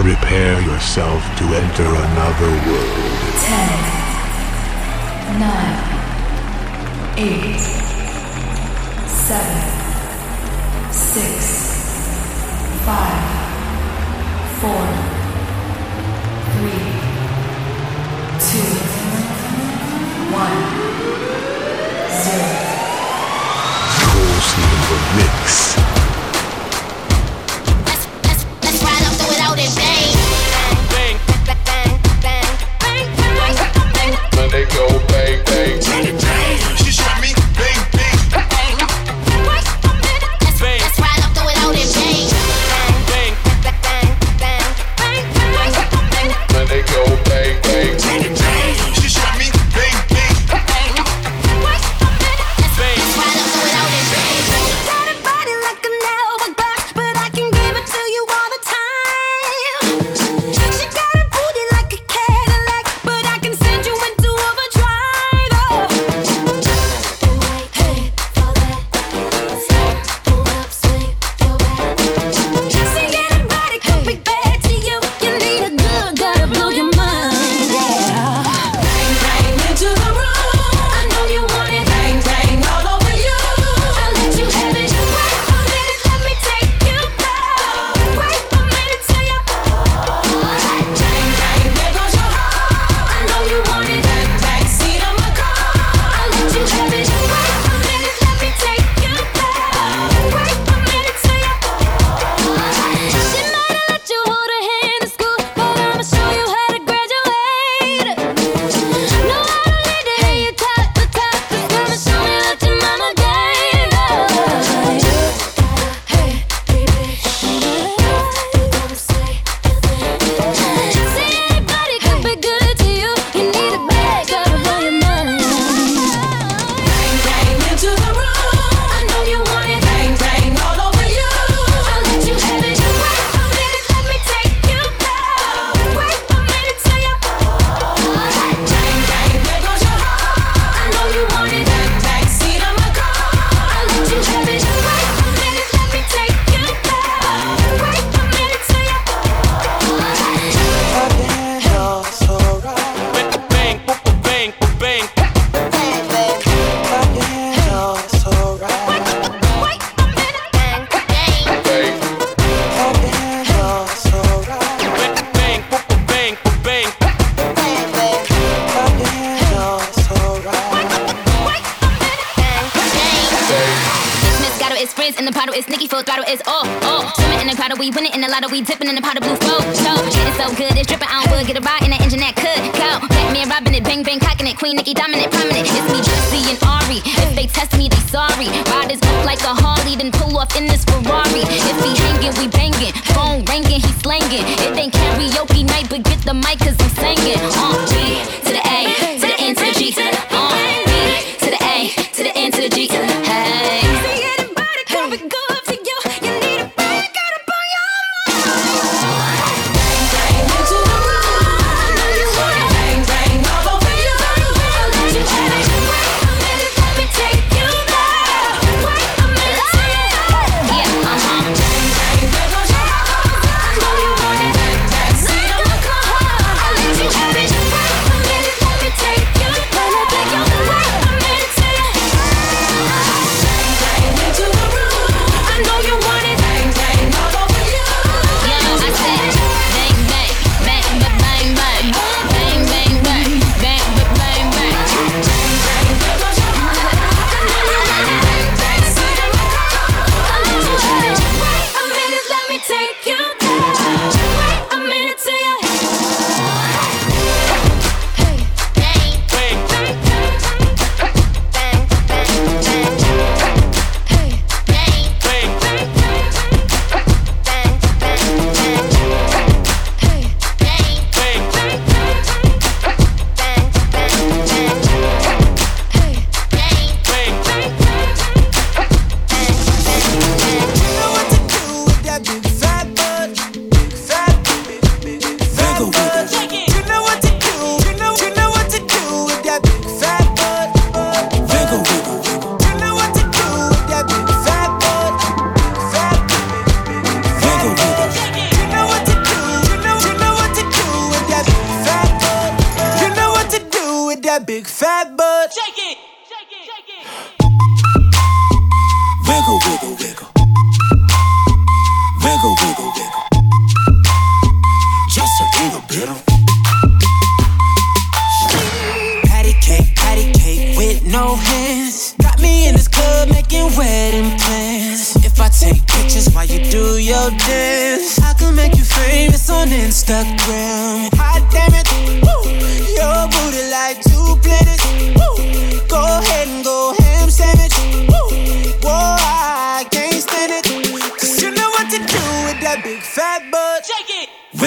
Prepare yourself to enter another world. Ten, nine, eight, seven, six, five, four, three, two, one, zero. Cool Steven the Mix. shake, shake.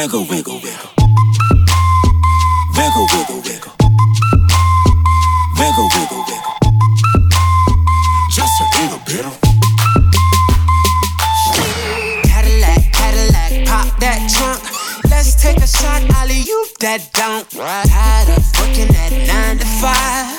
Wiggle, wiggle, wiggle. Wiggle, wiggle, wiggle. Wiggle, wiggle, wiggle. Just a little bit of. Cadillac, Cadillac, pop that trunk. Let's take a shot, Ollie, you that don't. Tired of working at nine to five.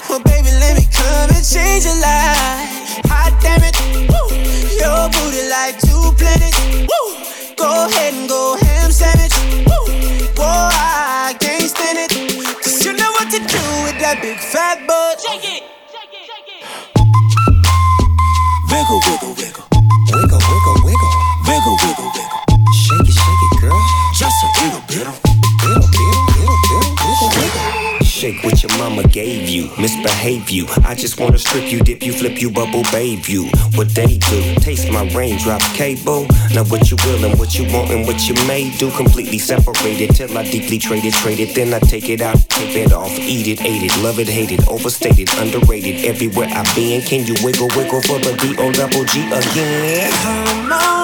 gave you, misbehave you. I just wanna strip you, dip you, flip you, bubble babe you. What they do, taste my raindrop cable. Now what you will and what you want and what you may do, completely separated till I deeply trade it, trade it. Then I take it out, tape it off, eat it, ate it, love it, hate it, overstated, underrated. Everywhere I been, can you wiggle, wiggle for the D O double G again? Come on.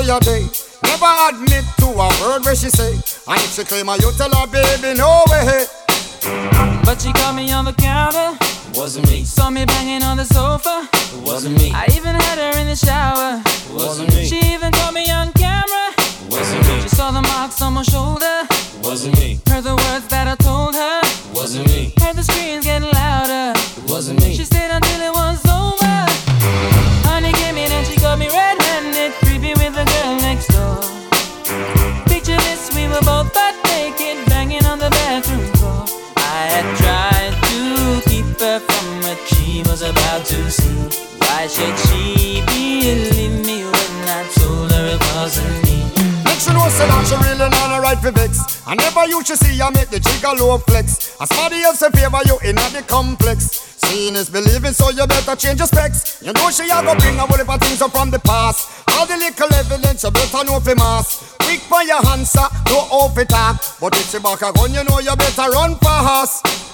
Convince her say a day. Never admit to a word where she say. And if she claim her, you tell her, baby, no way. But she caught me on the counter. Wasn't me, Saw me banging on the sofa. wasn't me, I even had her in the shower. wasn't me, She even caught me on camera. wasn't me, She saw the marks on my shoulder. wasn't me, her from what she was about to see. Why should she believe me when I told her it wasn't me? Make she know say that she really not a right for vex. I never you should see her make the jigger low flex. As somebody else in favor you in the complex. Seeing is believing, so you better change your specs. You know she a go bring a whole heap of things up from the past. All the little evidence you better know for mass. Quick for your answer, no off it talk. But if she back a gun, you know you better run fast.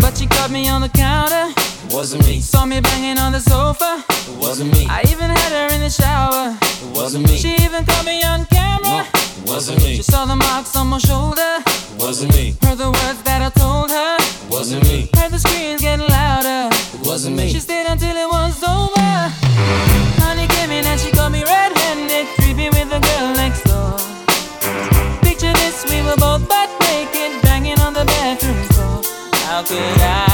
But she caught me on the counter, Wasn't me, saw me banging on the sofa. wasn't me, I even had her in the shower. wasn't me, She even caught me on camera. wasn't me, She saw the marks on my shoulder. wasn't me, Heard the words that I told her. wasn't me, Heard the screams getting louder. wasn't me. She stayed until it was over. Could I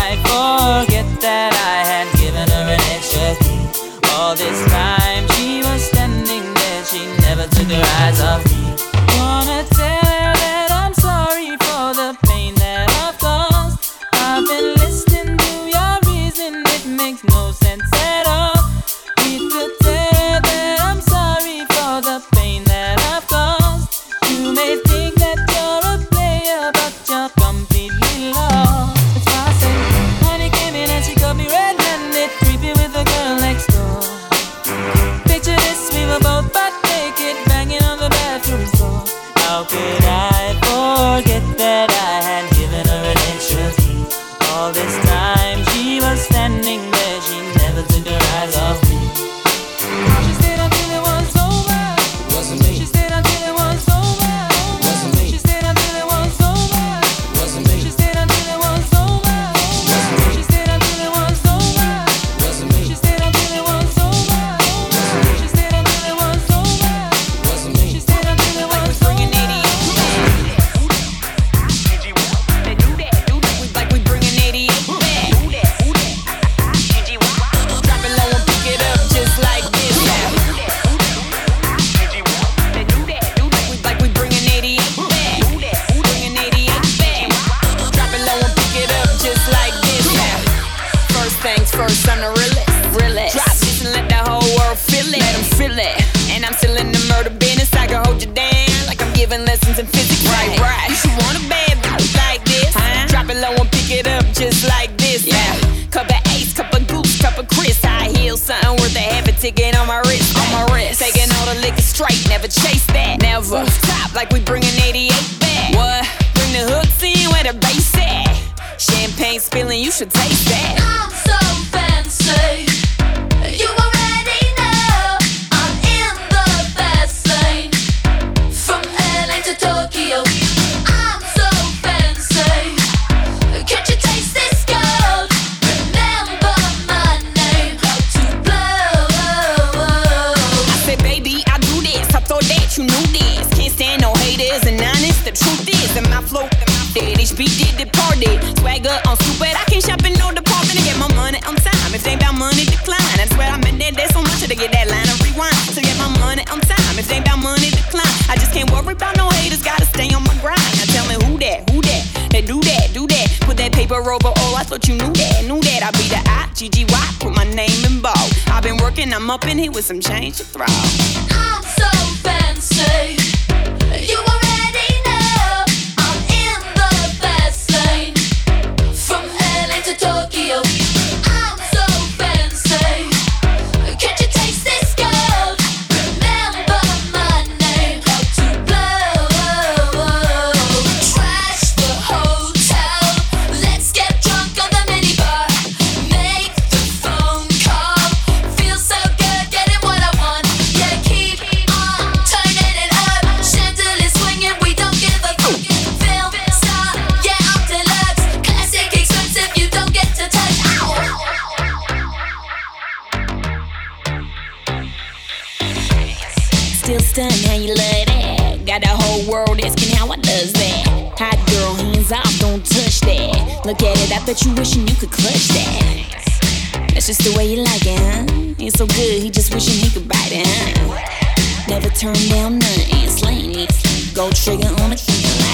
knew that, knew that I'd be the I G G Y, put my name in bold. I've been working, I'm up in here with some change to throw. I'm so fancy. Look at it, I bet you wishing you could clutch that. That's just the way you like it, huh? It's so good, he just wishing he could bite it, huh? Never turn down nothing, slaying it. Go trigger on the key.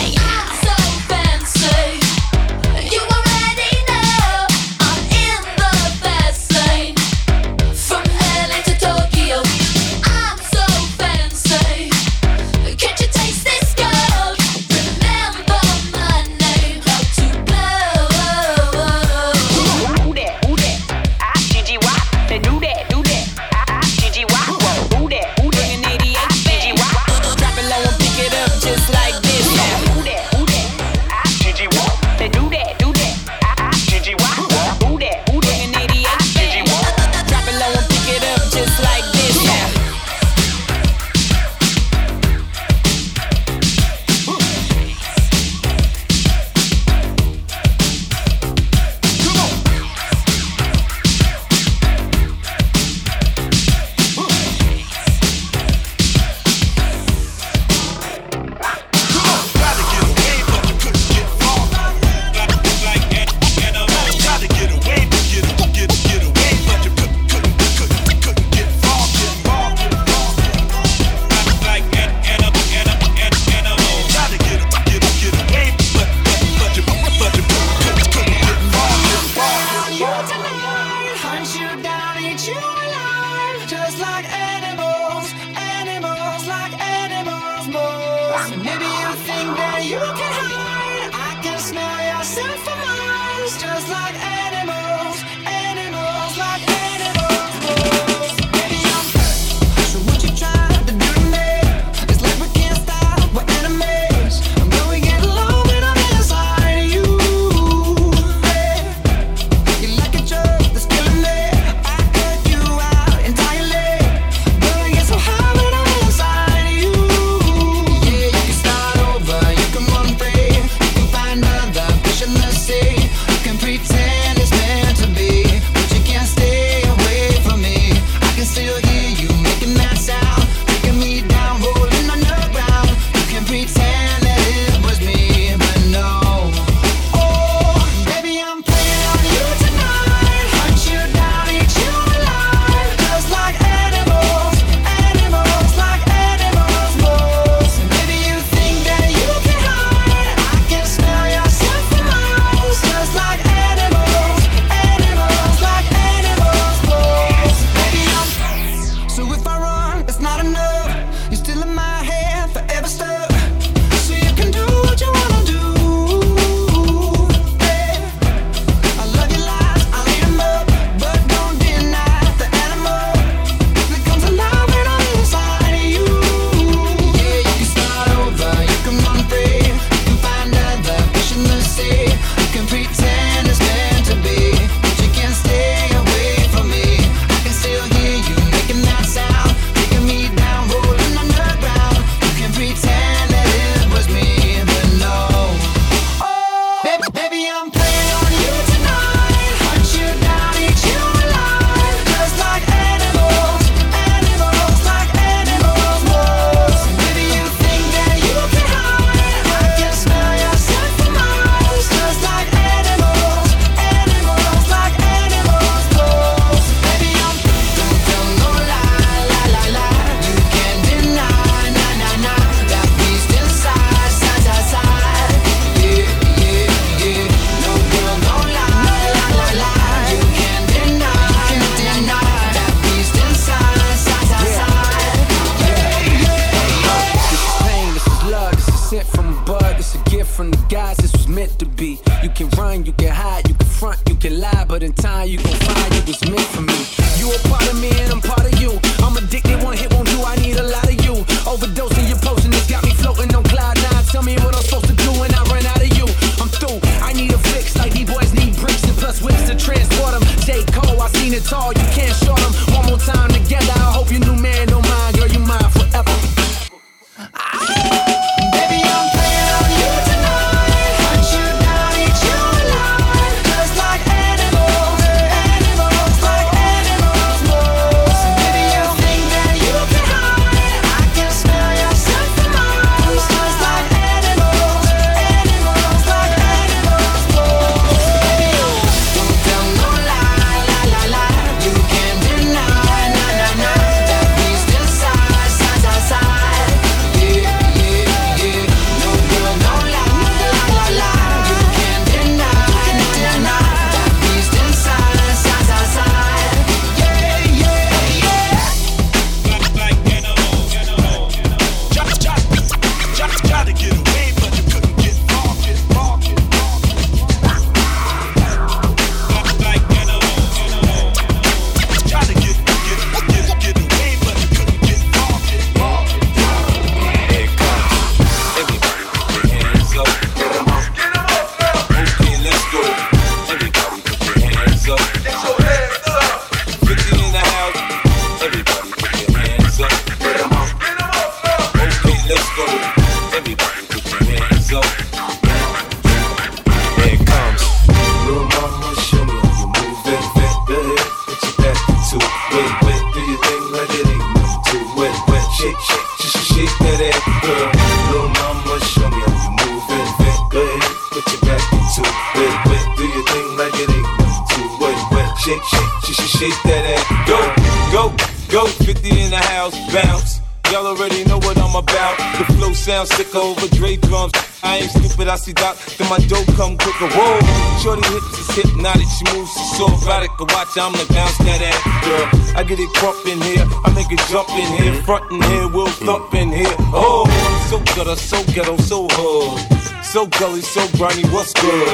I watch, I'm gonna bounce that ass, girl. I get it crump in here, I make it jump in here, mm-hmm. front in here, we'll mm-hmm. thump in here. Oh, so gutter, so ghetto, so hood. So gully, so grimy, what's good?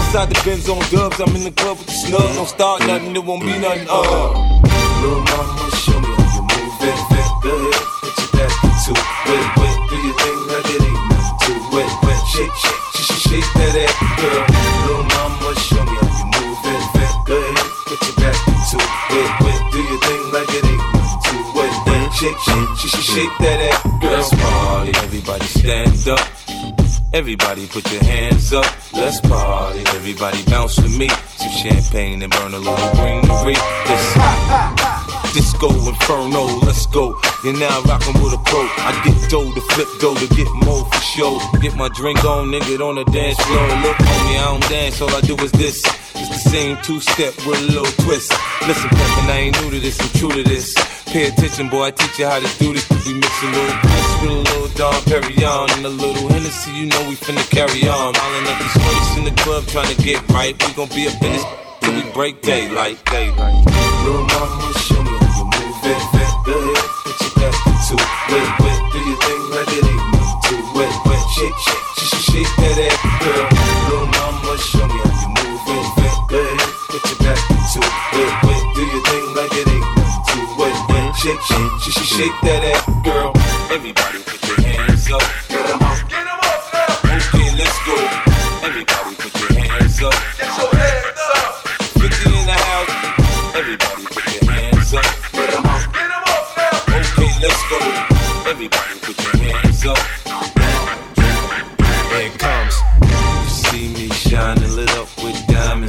Outside the Benz on dubs, I'm in the club with the snug. Mm-hmm. Don't start nothing, it won't be nothing, uh. Little mama, show me how you move vet. Go ahead, put your back into it. Wet, do your thing like it ain't nothing to it. Wet, shake, shake, just shake that ass, girl. Little like it ain't to. Wet, wet, shake, that ass, girl. Let's party, everybody stand up. Everybody put your hands up, let's party. Everybody bounce with me. Some champagne and burn a little greenery. This disco inferno, let's go. You're now rocking with a pro. I get dough to flip dough to get more for show. Get my drink on, nigga, on the dance floor. Look, homie, I don't dance, all I do is this. It's the same two step with a little twist. Listen, Peppin, I ain't new to this, I'm true to this. Pay attention, boy, I teach you how to do this. We mix a little Cris with a little Dom Perignon and a little Hennessy, you know we finna carry on. Smiling at these in the club trying to get right. We gon' be up in this till we break daylight, daylight. Little mama, show me how you move it. Go ahead, put your back into it. Wet, do your thing like it ain't nothing to it. Wet, wet, shake, shake, just shake that ass, girl. Little mama, show me how you move it. Go ahead, put your back into it. Wet, wet, do your thing like it ain't nothing to it. Wet, wet, shake, shake, just shake that ass, girl. Everybody put your hands up,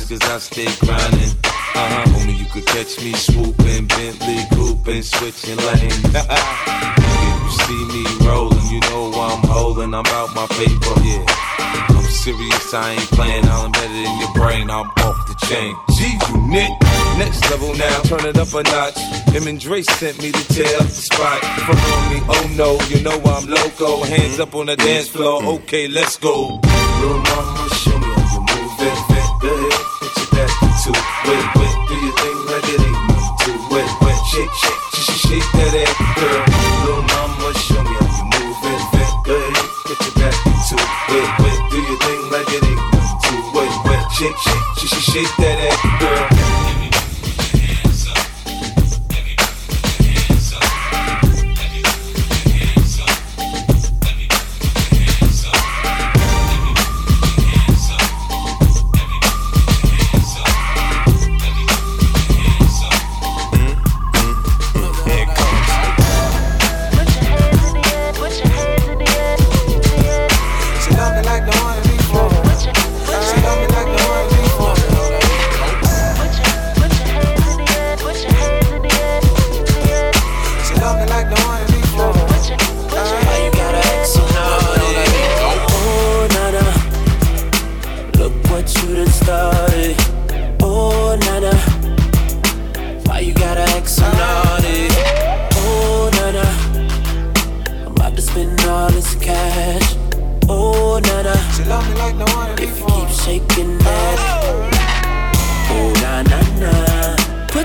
cause I stay grinding. Uh-huh, homie, you could catch me swooping, Bentley cooping, switching lanes. if you see me rolling, you know I'm holding, I'm out my paper, yeah. I'm serious, I ain't playing, I'll embed it in your brain, I'm off the chain. G unit, next level now, turn it up a notch. Him and Dre sent me to tear up the spot. Front on me, oh no, you know I'm loco. Hands up on the dance floor, okay, let's go. Little mama, show it. Wet, wet, do your thing like it ain't nothing to. Wet, wet, shake, shake, just shake that ass, girl. Little mama, show me how you move it, vet. Go ahead, put your back into. Wet, wet, do your thing like it ain't nothing to. Wet, wet, shake, shake, just shake that ass, girl.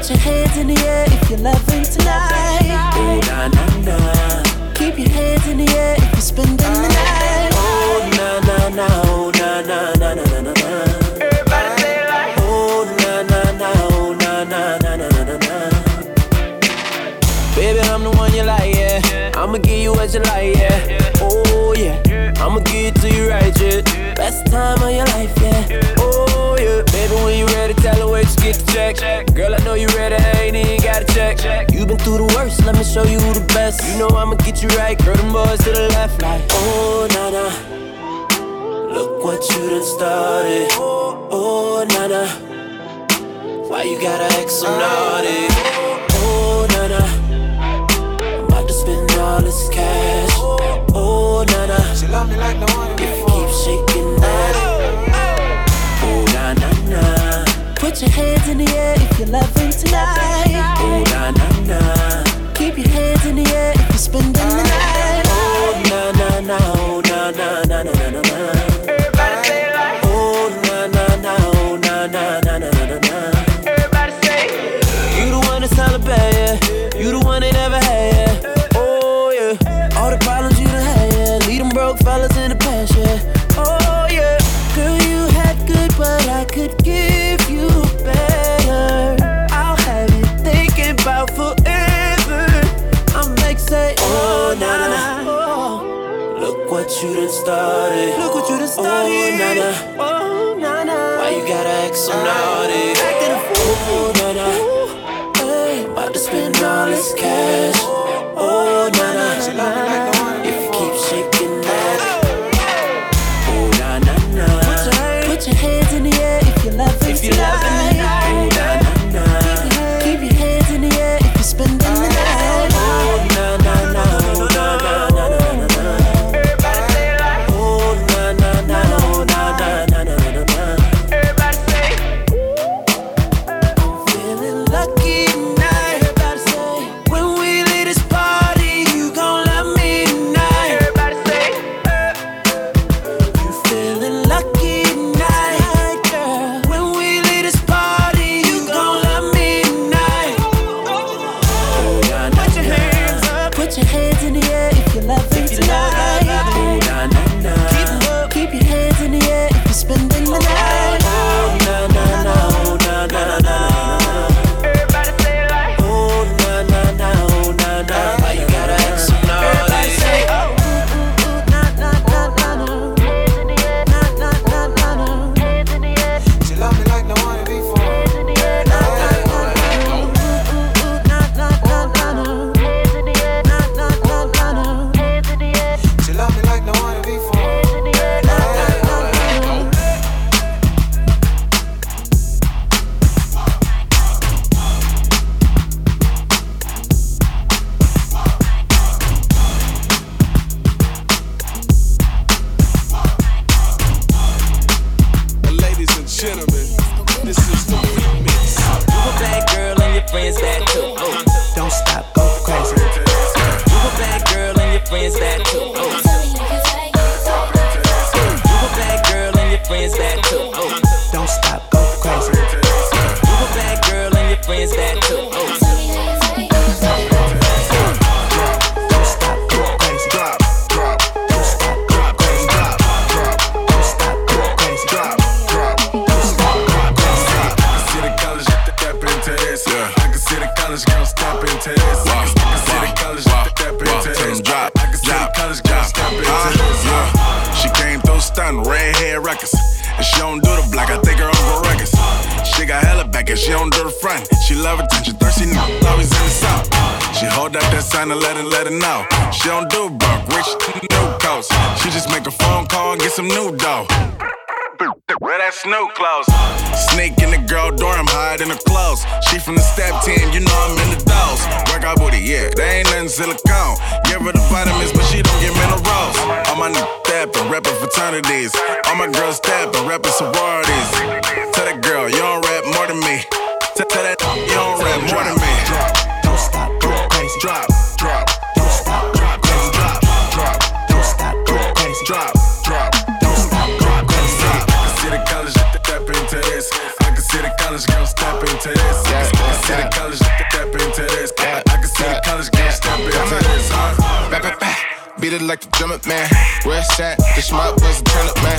Put your hands in the air if you're loving tonight. Oh, na na na. Keep your hands in the air if you're spending the night. Oh, na na na. Oh, na na na na na na na. Oh, na na na. Oh, na na na na na na. Baby, I'm the one you like, yeah. I'ma give you what you like, yeah. Oh, yeah. I'ma give it to you right, yeah. Best time of your life, yeah. Oh baby, when you ready, tell her where you get the check. Girl, I know you ready, I ain't even gotta check. You've been through the worst, let me show you the best. You know I'ma get you right, girl, them boys to the left, like. Oh, nana. Look what you done started. Oh, nana. Why you gotta act so naughty? Oh, nana. I'm about to spend all this cash. Oh, na na. She love me like no one If you keep shaking that. Put your hands in the air if you're loving tonight. Oh, na na na. Keep your hands in the air if you're spending the night. Oh, na na na. Oh, na na na na na na started. Look what you done oh, started. Oh, na na. Oh, na na. Why you gotta act so naughty? Acting a fool. Oh, na na. Hey, about to spend all this cash. Oh, na na. If you friends sign and let it, let it know. She don't do broke, rich, new coats. She just make a phone call and get some new dough. Wear that Snoop clothes. Sneak in the girl dorm, hide in the clothes. She from the step team, you know I'm in the dolls. Work out booty, yeah, they ain't nothing silicone. Give her the vitamins, but she don't get minerals. All my niggas steppin', rapping fraternities. All my girls steppin', rapping sororities. It like the drum it, man. It's at, the schmuck was a turn up, man.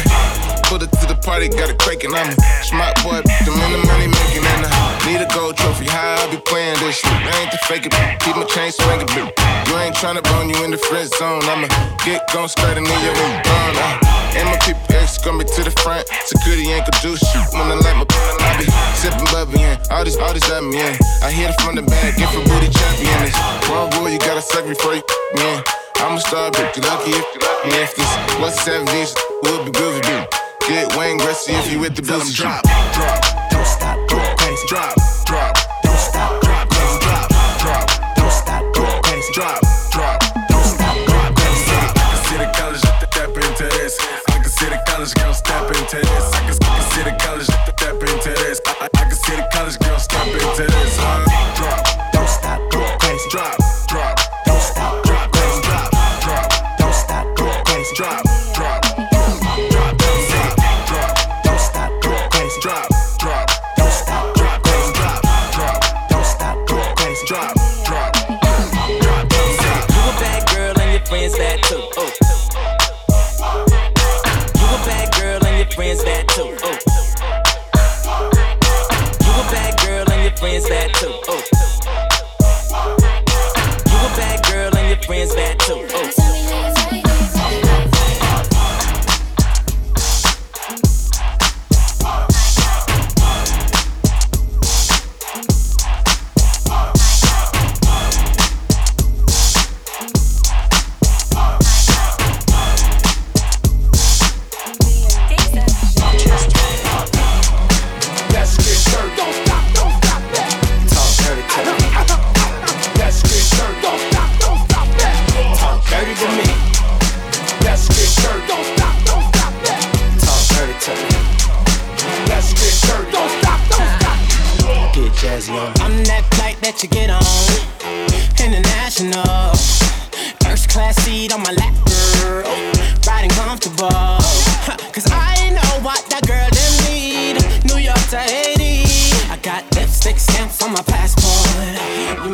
Pulled it to the party, got it quaking. I'm schmuck boy, the in the money making. And I need a gold trophy. How I be playing this shit? I ain't the fake it, keep my chain swinging. You ain't tryna bone you in the friend zone. I'ma get gon' skirt and then you won't burn. Uh, and my people X got me to the front. Security ain't gonna do shit when I let my I be sipping bubby in. All these, all these at me in. I hit it from the back, get for booty champion. One rule, you gotta suck before you yeah. I'm a star, bitch. You lucky if you lucky if this what's 70s would be good for you. Get Wayne Gretzky if you with the booty. Drop, drop, Don't stop, drop, drop, Don't stop, go crazy. drop,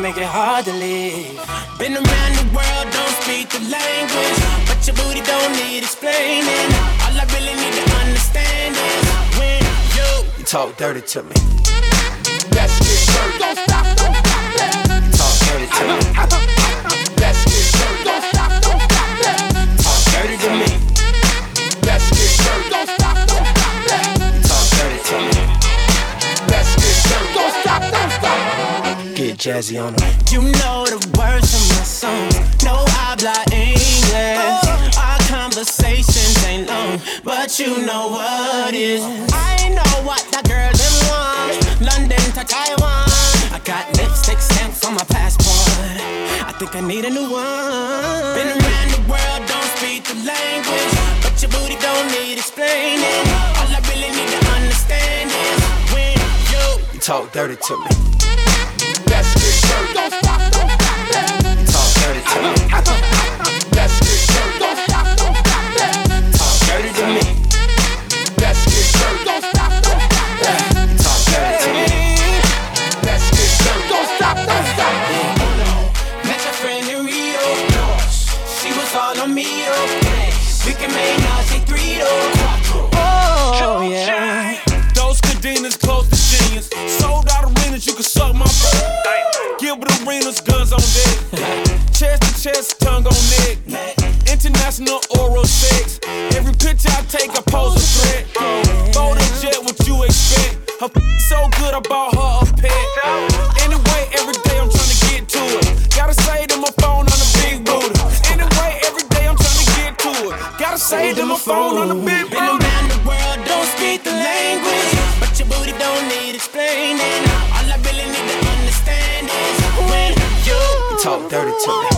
make it hard to leave. Been around the world, don't speak the language. But your booty don't need explaining. All I really need to understand is when you talk dirty to me. That's. Don't stop, don't stop. That. Talk dirty to me. jazzy on them. You know the words of my song. No I habla English. Our conversations ain't long, but you know what is. I know what that girl them want. London to Taiwan. I got lipstick stamps on my passport. I think I need a new one. Been around the world, don't speak the language, but your booty don't need explaining. All I talk dirty to me. Let's get. Don't stop, don't stop. Talk dirty to me. take a pose poster shit. Fold a jet, what you expect? Her so good, I bought her a pet. Anyway, every day I'm trying to get to it. Gotta say to my phone on the big booty. Anyway, every day I'm trying to get to it. Gotta say to my phone on the big booty. Been around the world, don't speak the language. But your booty don't need explaining. All I really need to understand is when you talk dirty to me.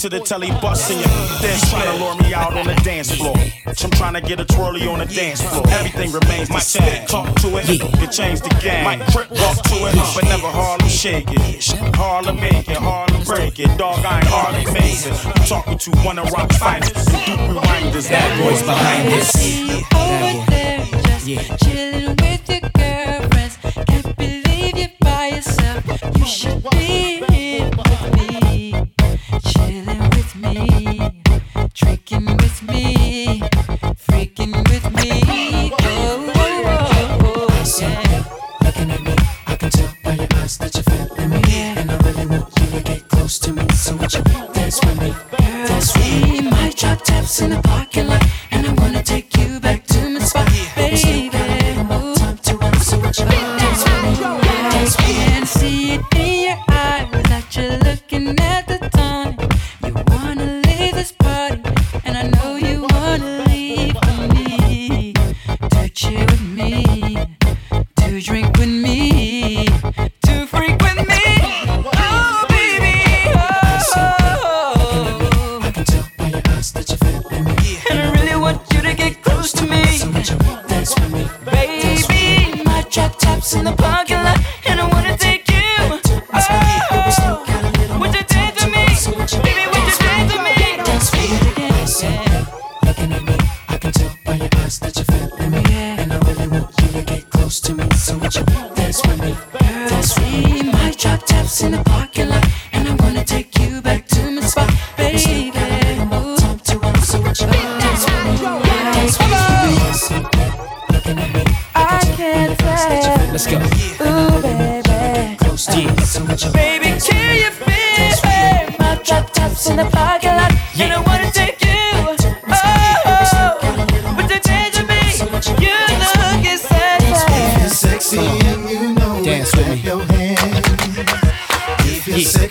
to the telly, busting you. Then trying to lure me out on the dance floor. I'm trying to get a twirly on the dance floor. Everything remains my same. Talk to it, yeah. can change the game. My crip walk to it, but never Harlem shake it. Harlem make it, Harlem break it. Dog, I ain't Harlem Mason. I'm talking to one of rock fighters. The Duke reminders that voice behind this. Over there, just yeah. chilling with your girlfriends. Can't believe you're by yourself. You should be.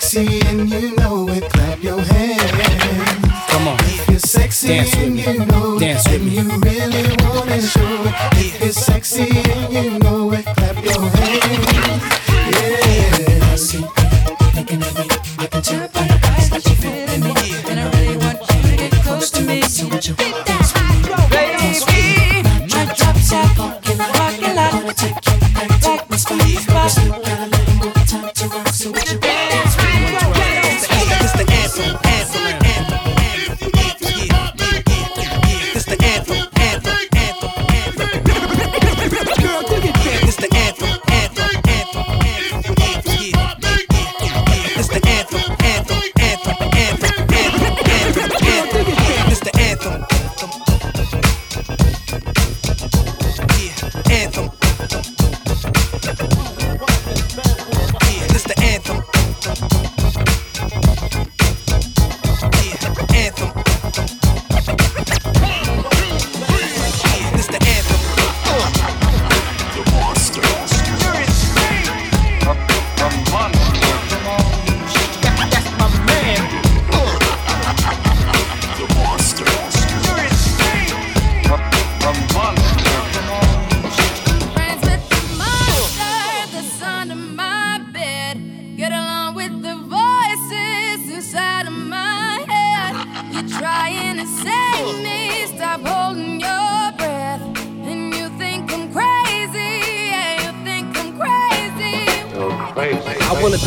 Sexy and you know it, clap your hands. Come on. If you're sexy Dance with and me. you know Dance it, with and me.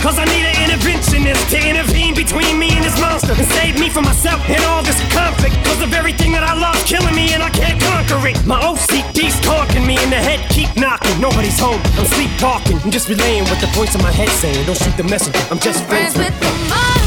Cause I need an interventionist to intervene between me and this monster and save me from myself and all this conflict. Cause of everything that I love killing me and I can't conquer it. My OCD's talking me in the head, keep knocking. Nobody's home, I'm sleepwalking. I'm just relaying what the voice in my head saying. Don't shoot the messenger, I'm just friends with the monster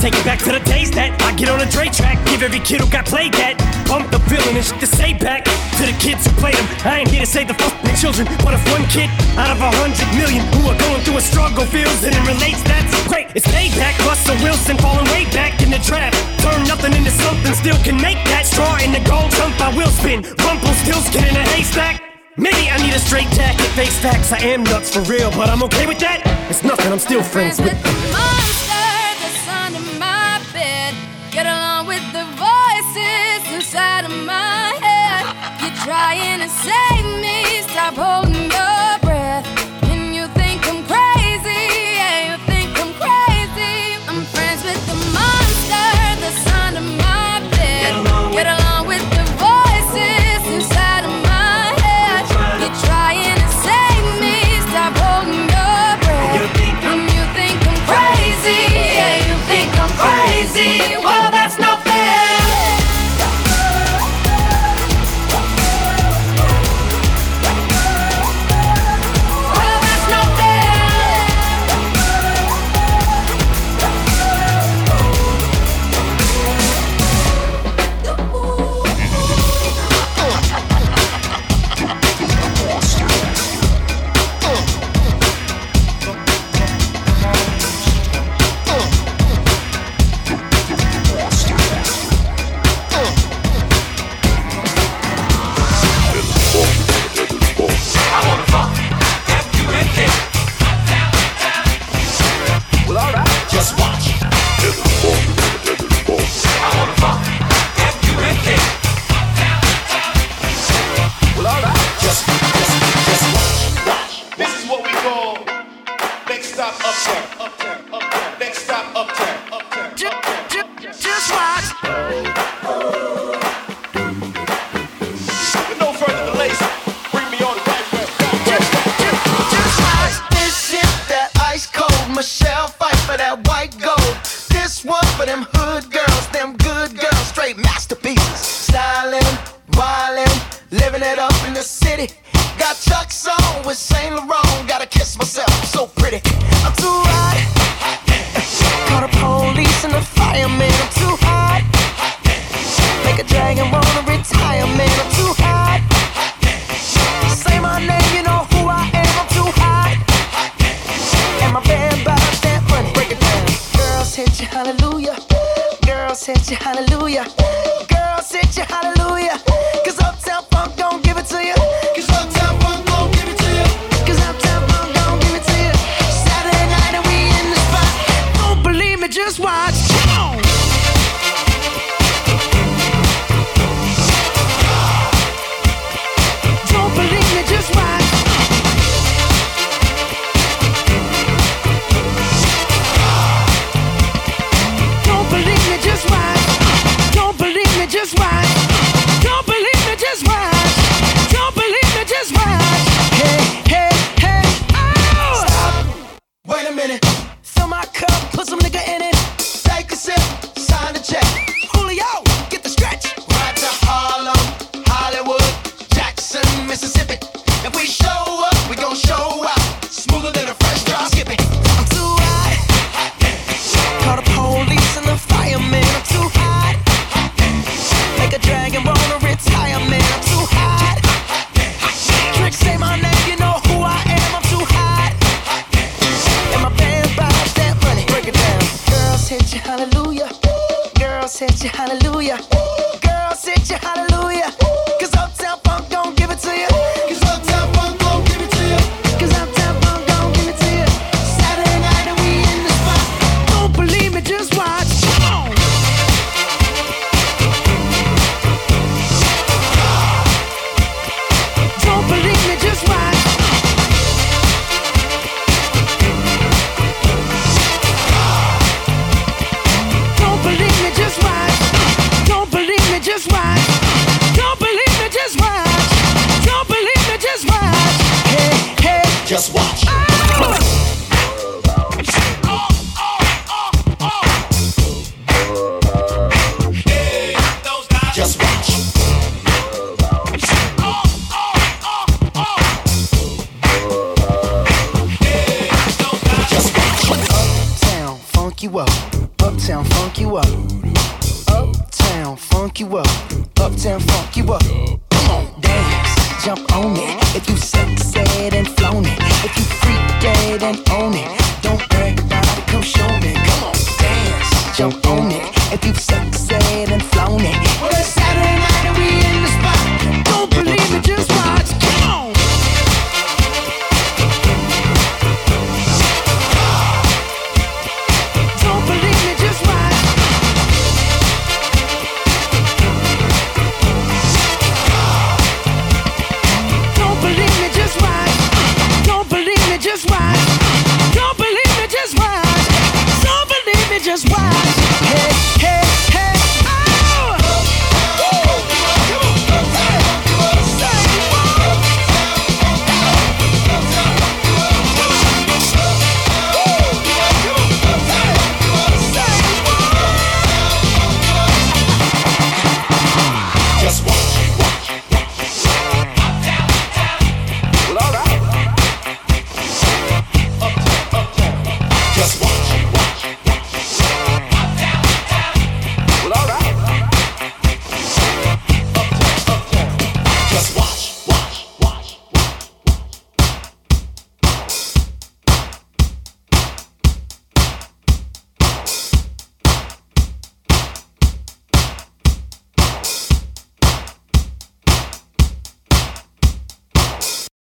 take it back to the days that I get on a Dre track. Give every kid who got played that. Bump the feeling and shit to say back to the kids who played them. I ain't here to save the fucking children, but if one kid out of a hundred million who are going through a struggle feels it and relates, that's great. It's payback. Russell Wilson falling way back in the trap. Turn nothing into something, still can make that straw in the gold jump. I will spin. Rumpelstiltskin in a haystack. Maybe I need a straight jacket, face facts. I am nuts for real, but I'm okay with that. It's nothing, I'm still friends with.